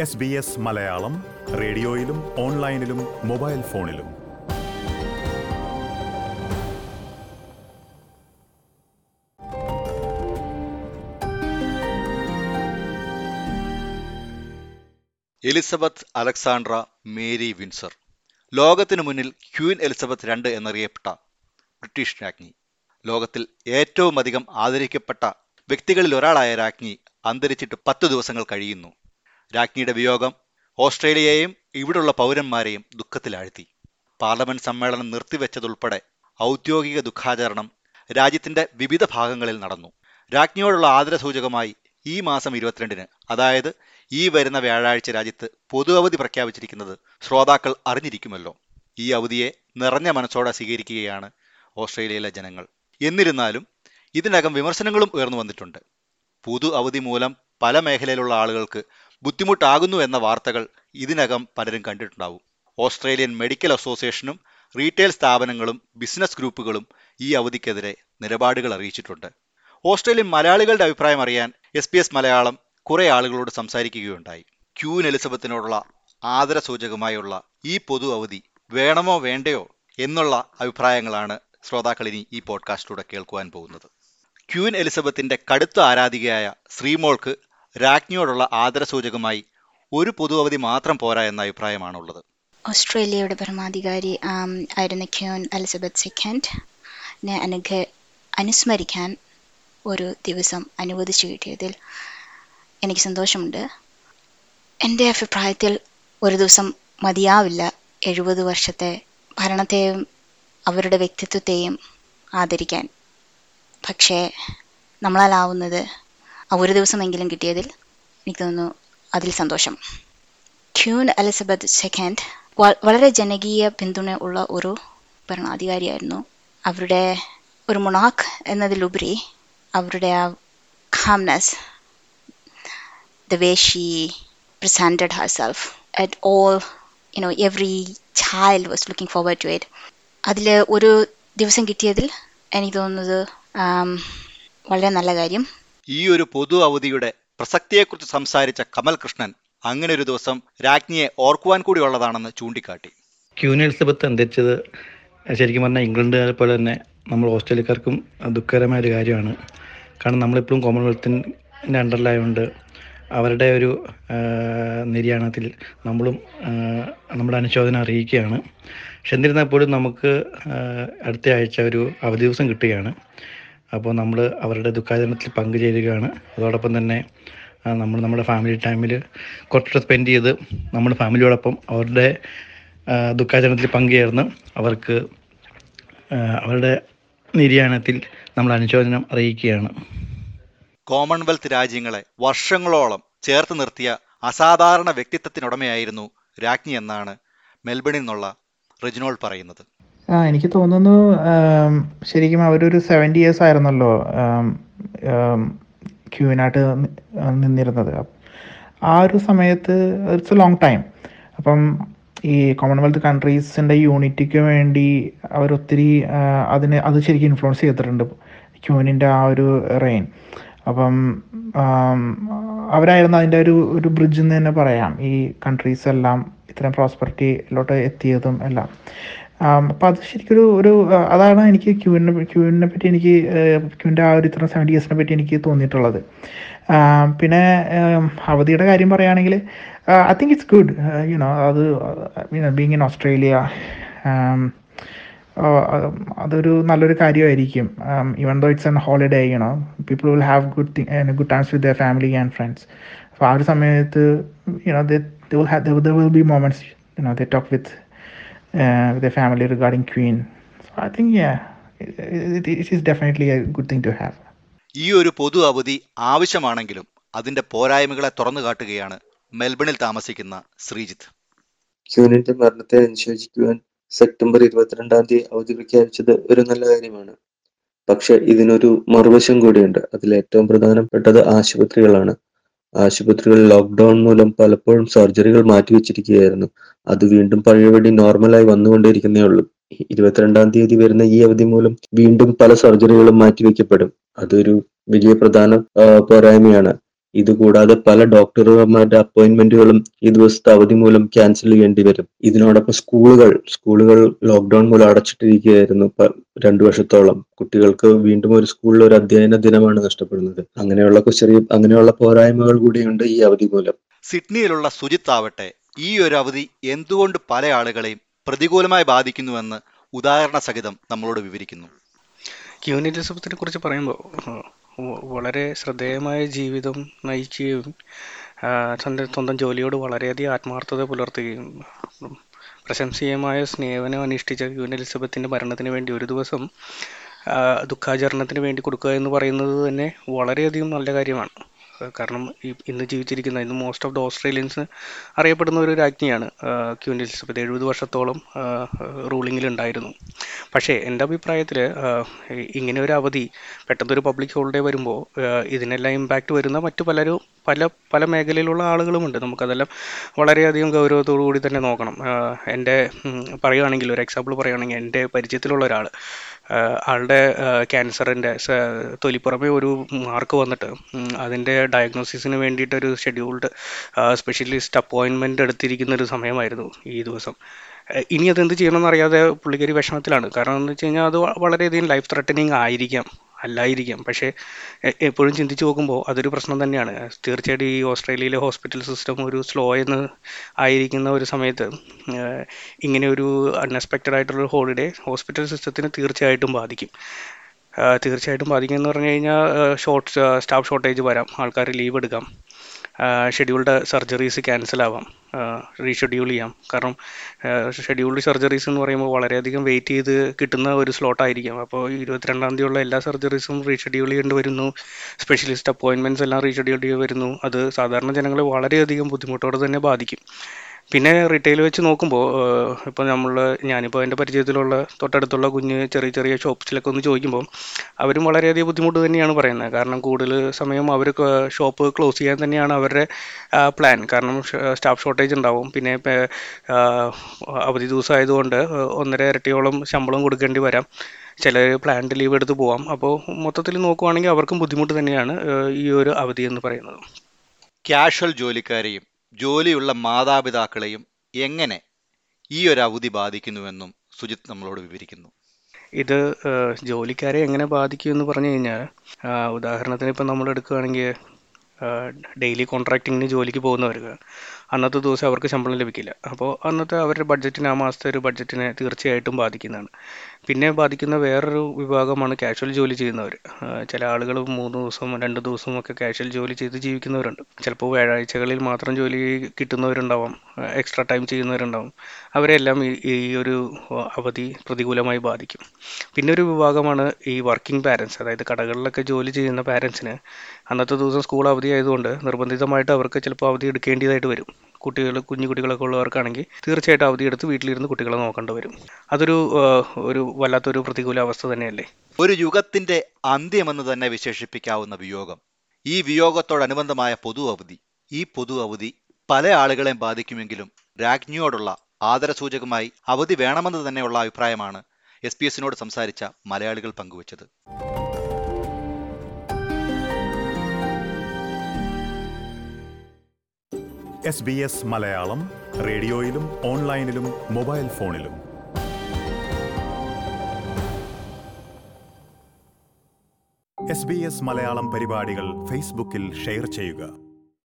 S B S Malayalam റേഡിയോയിലും ഓൺലൈനിലും mobile ഫോണിലും. Elizabeth Alexandra Mary Windsor. ലോകത്തിനു മുന്നിൽ ക്യൂൻ എലിസബത്ത് രണ്ട് എന്നറിയപ്പെട്ട ബ്രിട്ടീഷ് രാജ്ഞി. ലോകത്തിൽ ഏറ്റവും അധികം ആദരിക്കപ്പെട്ട വ്യക്തികളിൽ ഒരാളായ രാജ്ഞി അന്തരിച്ചിട്ട് പത്ത് ദിവസങ്ങൾ കഴിയുന്നു. രാജ്ഞിയുടെ വിയോഗം ഓസ്ട്രേലിയയെയും ഇവിടുള്ള പൗരന്മാരെയും ദുഃഖത്തിലാഴ്ത്തി. പാർലമെന്റ് സമ്മേളനം നിർത്തിവെച്ചതുൾപ്പെടെ ഔദ്യോഗിക ദുഃഖാചരണം രാജ്യത്തിന്റെ വിവിധ ഭാഗങ്ങളിൽ നടന്നു. രാജ്ഞിയോടുള്ള ആദരസൂചകമായി ഈ മാസം ഇരുപത്തിരണ്ടിന് അതായത് ഈ വരുന്ന വ്യാഴാഴ്ച രാജ്യത്ത് പൊതു അവധി പ്രഖ്യാപിച്ചിരിക്കുന്നത് ശ്രോതാക്കൾ അറിഞ്ഞിരിക്കുമല്ലോ. ഈ അവധിയെ നിറഞ്ഞ മനസ്സോടെ സ്വീകരിക്കുകയാണ് ഓസ്ട്രേലിയയിലെ ജനങ്ങൾ. എന്നിരുന്നാലും ഇതിനകം വിമർശനങ്ങളും ഉയർന്നു വന്നിട്ടുണ്ട്. പൊതു അവധി മൂലം പല മേഖലയിലുള്ള ആളുകൾക്ക് ബുദ്ധിമുട്ടാകുന്നു എന്ന വാർത്തകൾ ഇതിനകം പലരും കണ്ടിട്ടുണ്ടാവും. ഓസ്ട്രേലിയൻ മെഡിക്കൽ അസോസിയേഷനും റീറ്റെയിൽ സ്ഥാപനങ്ങളും ബിസിനസ് ഗ്രൂപ്പുകളും ഈ അവധിക്കെതിരെ നിലപാടുകൾ അറിയിച്ചിട്ടുണ്ട്. ഓസ്ട്രേലിയൻ മലയാളികളുടെ അഭിപ്രായം അറിയാൻ എസ് പി എസ് മലയാളം കുറെ ആളുകളോട് സംസാരിക്കുകയുണ്ടായി. ക്യൂൻ എലിസബത്തിനോടുള്ള ആദരസൂചകമായുള്ള ഈ പൊതു അവധി വേണമോ വേണ്ടയോ എന്നുള്ള അഭിപ്രായങ്ങളാണ് ശ്രോതാക്കൾ ഇനി ഈ പോഡ്കാസ്റ്റിലൂടെ കേൾക്കുവാൻ പോകുന്നത്. ക്യൂൻ എലിസബത്തിന്റെ കടുത്ത ആരാധികയായ ശ്രീമോൾക്ക് രാജ്ഞിയോടുള്ള ആദരസൂചകമായി ഒരു പൊതു അവധി മാത്രം പോരാ എന്ന അഭിപ്രായമാണുള്ളത്. ഓസ്ട്രേലിയയുടെ പരമാധികാരി ആയിരുന്ന ക്യൂൻ എലിസബത്ത് സെക്കൻഡ് എനിക്ക് അനുസ്മരിക്കാൻ ഒരു ദിവസം അനുവദിച്ചു കിട്ടിയതിൽ എനിക്ക് സന്തോഷമുണ്ട്. എന്റെ അഭിപ്രായത്തിൽ ഒരു ദിവസം മതിയാവില്ല. എഴുപത് വർഷത്തെ ഭരണത്തെയും അവരുടെ വ്യക്തിത്വത്തെയും ആദരിക്കാൻ. പക്ഷേ നമ്മളാലാവുന്നത് ആ ഒരു ദിവസമെങ്കിലും കിട്ടിയതിൽ എനിക്ക് തോന്നുന്നു അതിൽ സന്തോഷം. ക്യൂൻ എലിസബത്ത് സെക്കൻഡ് വളരെ ജനകീയ പിന്തുണ ഉള്ള ഒരു ഭരണാധികാരിയായിരുന്നു. അവരുടെ ഒരു മൊണാക്ക് എന്നതിലുപരി അവരുടെ ആ calmness the way she she herself all you know every child was looking forward to it. അതിൽ ഒരു ദിവസം കിട്ടിയതിൽ എനിക്ക് തോന്നുന്നത് വളരെ നല്ല കാര്യം. ഈ ഒരു പൊതു അവധിയുടെ പ്രസക്തിയെക്കുറിച്ച് സംസാരിച്ച കമൽ കൃഷ്ണൻ അങ്ങനെ ഒരു ദിവസം രാജ്ഞിയെ ഓർക്കുവാൻ കൂടിയുള്ളതാണെന്ന് ചൂണ്ടിക്കാട്ടി. ക്യൂൻ എലിസബത്ത് അന്തരിച്ചത് ശരിക്കും പറഞ്ഞാൽ ഇംഗ്ലണ്ടുകാരെ പോലെ തന്നെ നമ്മൾ ഓസ്ട്രേലിയക്കാർക്കും ദുഃഖകരമായ ഒരു കാര്യമാണ്. കാരണം നമ്മളിപ്പോഴും കോമൺവെൽത്തിന്റെ അണ്ടറിലായതുകൊണ്ട് അവരുടെ ഒരു നിര്യാണത്തിൽ നമ്മളും നമ്മുടെ അനുശോചനം അറിയിക്കുകയാണ്. പക്ഷെ എന്നിരുന്നാൽ പോലും നമുക്ക് അടുത്ത ആഴ്ച ഒരു അവധി ദിവസം കിട്ടുകയാണ്. അപ്പോൾ നമ്മൾ അവരുടെ ദുഃഖാചരണത്തിൽ പങ്കുചേരുകയാണ്. അതോടൊപ്പം തന്നെ നമ്മൾ നമ്മുടെ ഫാമിലി ടൈമിൽ കുറച്ച് സ്പെൻഡ് ചെയ്ത് നമ്മൾ ഫാമിലിയോടൊപ്പം അവരുടെ ദുഃഖാചരണത്തിൽ പങ്കുചേർന്ന് അവർക്ക് അവരുടെ നിര്യാണത്തിൽ നമ്മൾ അനുശോചനം അറിയിക്കുകയാണ്. കോമൺവെൽത്ത് രാജ്യങ്ങളെ വർഷങ്ങളോളം ചേർത്ത് നിർത്തിയ അസാധാരണ വ്യക്തിത്വത്തിനുടമയായിരുന്നു രാജ്ഞി എന്നാണ് മെൽബണിൽ നിന്നുള്ള റിജിനോൾ പറയുന്നത്. ആ എനിക്ക് തോന്നുന്നു ശരിക്കും അവരൊരു സെവന്റി ഇയേഴ്സ് ആയിരുന്നല്ലോ ക്യൂവിനായിട്ട് നിന്നിരുന്നത്. ആ ഒരു സമയത്ത് ഇറ്റ്സ് എ ലോങ് ടൈം അപ്പം ഈ കോമൺവെൽത്ത് കൺട്രീസിന്റെ യൂണിറ്റിക്ക് വേണ്ടി അവരൊത്തിരി അതിന് അത് ശരിക്കും ഇൻഫ്ലുവൻസ് ചെയ്തിട്ടുണ്ട് ക്യൂനിന്റെ ആ ഒരു റെയിൻ അപ്പം അവരായിരുന്നു അതിന്റെ ഒരു ഒരു ബ്രിഡ്ജ് എന്ന് തന്നെ പറയാം. ഈ കൺട്രീസ് എല്ലാം ഇത്തരം പ്രോസ്പെറിറ്റിയിലോട്ട് എത്തിയതും എല്ലാം. അപ്പം അത് ശരിക്കൊരു ഒരു അതാണ് എനിക്ക് ക്യൂവിനെ ക്യൂവിനെ പറ്റി എനിക്ക് ക്യൂവിന്റെ ആ ഒരു ഇത്ര സെവന്റി ഇയേഴ്സിനെ പറ്റി എനിക്ക് തോന്നിയിട്ടുള്ളത്. പിന്നെ അവധിയുടെ കാര്യം പറയുകയാണെങ്കിൽ I think it's good you know അത് ബീങ് ഇൻ ഓസ്ട്രേലിയ അതൊരു നല്ലൊരു കാര്യമായിരിക്കും. Even though it's an holiday you know people will have good thing good times with their family and friends അപ്പോൾ ആ ഒരു സമയത്ത് you know they will have they will be moments you know they talk with with their family regarding Queen. So I think, yeah, it, it, it is definitely a good thing to have. ഈ ഒരു പൊതു അവധി ആവശ്യമാണെങ്കിലും അതിന്റെ പോരായ്മകളെ തുറന്നു കാട്ടുകയാണ് മെൽബണിൽ താമസിക്കുന്ന ശ്രീജിത്ത് ക്യൂനിന്റെ മരണത്തെ അനുശോചിക്കുവാൻ September ഇരുപത്തിരണ്ടാം തീയതി അവധി പ്രഖ്യാപിച്ചത് ഒരു നല്ല കാര്യമാണ് പക്ഷെ ഇതിനൊരു മറുവശം കൂടിയുണ്ട് അതിൽ ഏറ്റവും പ്രധാനപ്പെട്ടത് ആശുപത്രികളാണ് ആശുപത്രികൾ ലോക്ക്ഡൌൺ മൂലം പലപ്പോഴും സർജറികൾ മാറ്റിവെച്ചിരിക്കുകയായിരുന്നു അത് വീണ്ടും പഴയപടി നോർമലായി വന്നുകൊണ്ടേയിരിക്കുന്നേ ഉള്ളൂ. ഇരുപത്തിരണ്ടാം തീയതി വരുന്ന ഈ അവധി മൂലം വീണ്ടും പല സർജറികളും മാറ്റിവെക്കപ്പെടും അതൊരു വലിയ പ്രധാന പോരായ്മയാണ്. ഇതുകൂടാതെ പല ഡോക്ടർമാരുടെ അപ്പോയിന്റ്മെന്റുകളും ഈ ദിവസത്തെ അവധി മൂലം ക്യാൻസൽ ചെയ്യേണ്ടി വരും. ഇതിനോടൊപ്പം സ്കൂളുകൾ സ്കൂളുകൾ ലോക്ക്ഡൌൺ മൂലം അടച്ചിട്ടിരിക്കുകയായിരുന്നു രണ്ടു വർഷത്തോളം. കുട്ടികൾക്ക് വീണ്ടും ഒരു സ്കൂളിൽ ഒരു അധ്യയന ദിനമാണ് നഷ്ടപ്പെടുന്നത്. അങ്ങനെയുള്ള ചെറിയ അങ്ങനെയുള്ള പോരായ്മകൾ കൂടിയുണ്ട് ഈ അവധി മൂലം. സിഡ്നിയിലുള്ള സുജിത് ആവട്ടെ ഈ ഒരു അവധി എന്തുകൊണ്ട് പല ആളുകളെയും പ്രതികൂലമായി ബാധിക്കുന്നുവെന്ന് ഉദാഹരണ സഹിതം നമ്മളോട് വിവരിക്കുന്നു. ക്യൂനിറ്റിസത്തിനെ കുറിച്ച് പറയുമ്പോൾ വളരെ ശ്രദ്ധേയമായ ജീവിതം നയിക്കുകയും തന്റെ സ്വന്തം ജോലിയോട് വളരെയധികം ആത്മാർത്ഥത പുലർത്തുകയും പ്രശംസീയമായ സ്നേഹനം അനുഷ്ഠിച്ച ക്യൂൻ എലിസബത്തിന്റെ മരണത്തിന് വേണ്ടി ഒരു ദിവസം ദുഃഖാചരണത്തിന് വേണ്ടി കൊടുക്കുക എന്ന് പറയുന്നത് തന്നെ വളരെയധികം നല്ല കാര്യമാണ്. കാരണം ഇന്ന് ജീവിച്ചിരിക്കുന്ന ഇന്ന് മോസ്റ്റ് ഓഫ് ദ ഓസ്ട്രേലിയൻസ് അറിയപ്പെടുന്ന ഒരു രാജ്ഞിയാണ് ക്യൂൻ എലിസബത്ത് എഴുപത് വർഷത്തോളം റൂളിങ്ങിലുണ്ടായിരുന്നു പക്ഷേ എന്റെ അഭിപ്രായത്തിൽ ഇങ്ങനെ ഒരു അവധി പെട്ടെന്നൊരു പബ്ലിക് ഹോളിഡേ വരുമ്പോൾ ഇതിനെല്ലാം ഇമ്പാക്റ്റ് വരുന്ന മറ്റു പലരും പല പല മേഖലയിലുള്ള ആളുകളുമുണ്ട്. നമുക്കതെല്ലാം വളരെയധികം ഗൗരവത്തോടു കൂടി തന്നെ നോക്കണം. എന്റെ പറയുകയാണെങ്കിൽ ഒരു എക്സാമ്പിൾ പറയുകയാണെങ്കിൽ എന്റെ പരിചയത്തിലുള്ള ഒരാൾ ആളുടെ ക്യാൻസറിന്റെ തൊലിപ്പുറമേ ഒരു മാർക്ക് വന്നിട്ട് അതിന്റെ ഡയഗ്നോസിസിന് വേണ്ടിയിട്ടൊരു ഷെഡ്യൂൾഡ് സ്പെഷ്യലിസ്റ്റ് അപ്പോയിൻമെന്റ് എടുത്തിരിക്കുന്ന ഒരു സമയമായിരുന്നു ഈ ദിവസം. ഇനി അതെന്ത് ചെയ്യണമെന്ന് അറിയാതെ പുള്ളിക്കാരി വിഷമത്തിലാണ്. കാരണം എന്ന് വെച്ച് കഴിഞ്ഞാൽ അത് വളരെയധികം ലൈഫ് ത്രെട്ടനിങ് ആയിരിക്കാം. അല്ലായിരിക്കാം. പക്ഷേ എപ്പോഴും ചിന്തിച്ച് നോക്കുമ്പോൾ അതൊരു പ്രശ്നം തന്നെയാണ്. തീർച്ചയായിട്ടും ഈ ഓസ്ട്രേലിയയിലെ ഹോസ്പിറ്റൽ സിസ്റ്റം ഒരു സ്ലോ എന്ന് ആയിരിക്കുന്ന ഒരു സമയത്ത് ഇങ്ങനെ ഒരു അൺഎക്സ്പെക്റ്റഡ് ആയിട്ടുള്ള ഹോളിഡേ ഹോസ്പിറ്റൽ സിസ്റ്റത്തിന് തീർച്ചയായിട്ടും ബാധിക്കും. തീർച്ചയായിട്ടും ബാധിക്കും എന്ന് പറഞ്ഞു കഴിഞ്ഞാൽ ഷോർട്ട് സ്റ്റാഫ് ഷോർട്ടേജ് വരാം. ആൾക്കാർ ലീവ് എടുക്കാം. ഷെഡ്യൂൾഡ് സർജറീസ് ക്യാൻസൽ ആവാം. റീഷെഡ്യൂൾ ചെയ്യാം. കാരണം ഷെഡ്യൂൾഡ് സർജറീസ് എന്ന് പറയുമ്പോൾ വളരെയധികം വെയിറ്റ് ചെയ്ത് കിട്ടുന്ന ഒരു സ്ലോട്ട് ആയിരിക്കും. അപ്പോൾ ഇരുപത്തിരണ്ടാം തീയതിയുള്ള എല്ലാ സർജറീസും റീഷെഡ്യൂൾ ചെയ്യേണ്ടി വരുന്നു. സ്പെഷ്യലിസ്റ്റ് അപ്പോയിൻമെന്റ്സ് എല്ലാം റീഷെഡ്യൂൾ ചെയ്ത് വരുന്നു. അത് സാധാരണ ജനങ്ങളെ വളരെയധികം ബുദ്ധിമുട്ടോടെ തന്നെ ബാധിക്കും. പിന്നെ റീറ്റെയിൽ വെച്ച് നോക്കുമ്പോൾ ഇപ്പോൾ നമ്മൾ ഞാനിപ്പോൾ എന്റെ പരിചയത്തിലുള്ള തൊട്ടടുത്തുള്ള കുഞ്ഞ് ചെറിയ ചെറിയ ഷോപ്സിലൊക്കെ ഒന്ന് ചോദിക്കുമ്പോൾ അവരും വളരെയധികം ബുദ്ധിമുട്ട് തന്നെയാണ് പറയുന്നത്. കാരണം കൂടുതൽ സമയം അവർ ഷോപ്പ് ക്ലോസ് ചെയ്യാൻ തന്നെയാണ് അവരുടെ പ്ലാൻ കാരണം സ്റ്റാഫ് ഷോർട്ടേജ് ഉണ്ടാവും. പിന്നെ അവധി ദിവസം ആയതുകൊണ്ട് ഒന്നര ഇരട്ടിയോളം ശമ്പളം കൊടുക്കേണ്ടി വരാം. ചിലർ പ്ലാന്റ് ലീവ് എടുത്ത് പോവാം. അപ്പോൾ മൊത്തത്തിൽ നോക്കുവാണെങ്കിൽ അവർക്കും ബുദ്ധിമുട്ട് തന്നെയാണ് ഈ ഒരു അവധി എന്ന് പറയുന്നത്. കാഷ്വൽ ജോലിക്കാരെയും ജോലിയുള്ള മാതാപിതാക്കളെയും എങ്ങനെ ഈ ഒരു അവധി ബാധിക്കുന്നുവെന്നും സുജിത് നമ്മളോട് വിവരിക്കുന്നു. ഇത് ജോലിക്കാരെ എങ്ങനെ ബാധിക്കും എന്ന് പറഞ്ഞു കഴിഞ്ഞാൽ ഉദാഹരണത്തിന് ഇപ്പം നമ്മൾ എടുക്കുകയാണെങ്കിൽ ഡെയിലി കോൺട്രാക്ടിങ്ങിന് ജോലിക്ക് പോകുന്നവർക്ക് അന്നത്തെ ദിവസം അവർക്ക് ശമ്പളം ലഭിക്കില്ല. അപ്പോൾ അന്നത്തെ അവരുടെ ബഡ്ജറ്റിന് ആ മാസത്തെ ഒരു ബഡ്ജറ്റിനെ തീർച്ചയായിട്ടും ബാധിക്കുന്നതാണ്. പിന്നെ ബാധിക്കുന്ന വേറൊരു വിഭാഗമാണ് കാഷ്വൽ ജോലി ചെയ്യുന്നവർ ചില ആളുകൾ മൂന്ന് ദിവസം രണ്ട് ദിവസവും ഒക്കെ കാഷ്വൽ ജോലി ചെയ്ത് ജീവിക്കുന്നവരുണ്ട്. ചിലപ്പോൾ വ്യാഴാഴ്ചകളിൽ മാത്രം ജോലി കിട്ടുന്നവരുണ്ടാവാം എക്സ്ട്രാ ടൈം ചെയ്യുന്നവരുണ്ടാവും. അവരെല്ലാം ഈ ഒരു അവധി പ്രതികൂലമായി ബാധിക്കും. പിന്നെ ഒരു വിഭാഗമാണ് ഈ വർക്കിംഗ് പാരൻസ് അതായത് കടകളിലൊക്കെ ജോലി ചെയ്യുന്ന പാരൻസിന് അന്നത്തെ ദിവസം സ്കൂൾ അവധി ആയതുകൊണ്ട് നിർബന്ധിതമായിട്ട് അവർക്ക് ചിലപ്പോൾ അവധി എടുക്കേണ്ടതായിട്ട് വരും. കുട്ടികൾ കുഞ്ഞു കുട്ടികളൊക്കെ ഉള്ളവർക്കാണെങ്കിൽ തീർച്ചയായിട്ടും അവധിയെടുത്ത് വീട്ടിലിരുന്ന് കുട്ടികളെ നോക്കേണ്ടി വരും. അതൊരു ഒരു വല്ലാത്തൊരു പ്രതികൂല അവസ്ഥ തന്നെയല്ലേ? ഒരു യുഗത്തിന്റെ അന്ത്യമെന്ന് തന്നെ വിശേഷിപ്പിക്കാവുന്ന വിയോഗം. ഈ വിയോഗത്തോടനുബന്ധമായ പൊതു അവധി ഈ പൊതു അവധി പല ആളുകളെയും ബാധിക്കുമെങ്കിലും രാജ്ഞിയോടുള്ള ആദരസൂചകമായി അവധി വേണമെന്ന് തന്നെയുള്ള അഭിപ്രായമാണ് എസ് പി എസിനോട് സംസാരിച്ച മലയാളികൾ പങ്കുവച്ചത്. എസ് ബി എസ് മലയാളം റേഡിയോയിലും ഓൺലൈനിലും മൊബൈൽ ഫോണിലും. എസ് ബി എസ് മലയാളം പരിപാടികൾ ഫേസ്ബുക്കിൽ ഷെയർ ചെയ്യുക.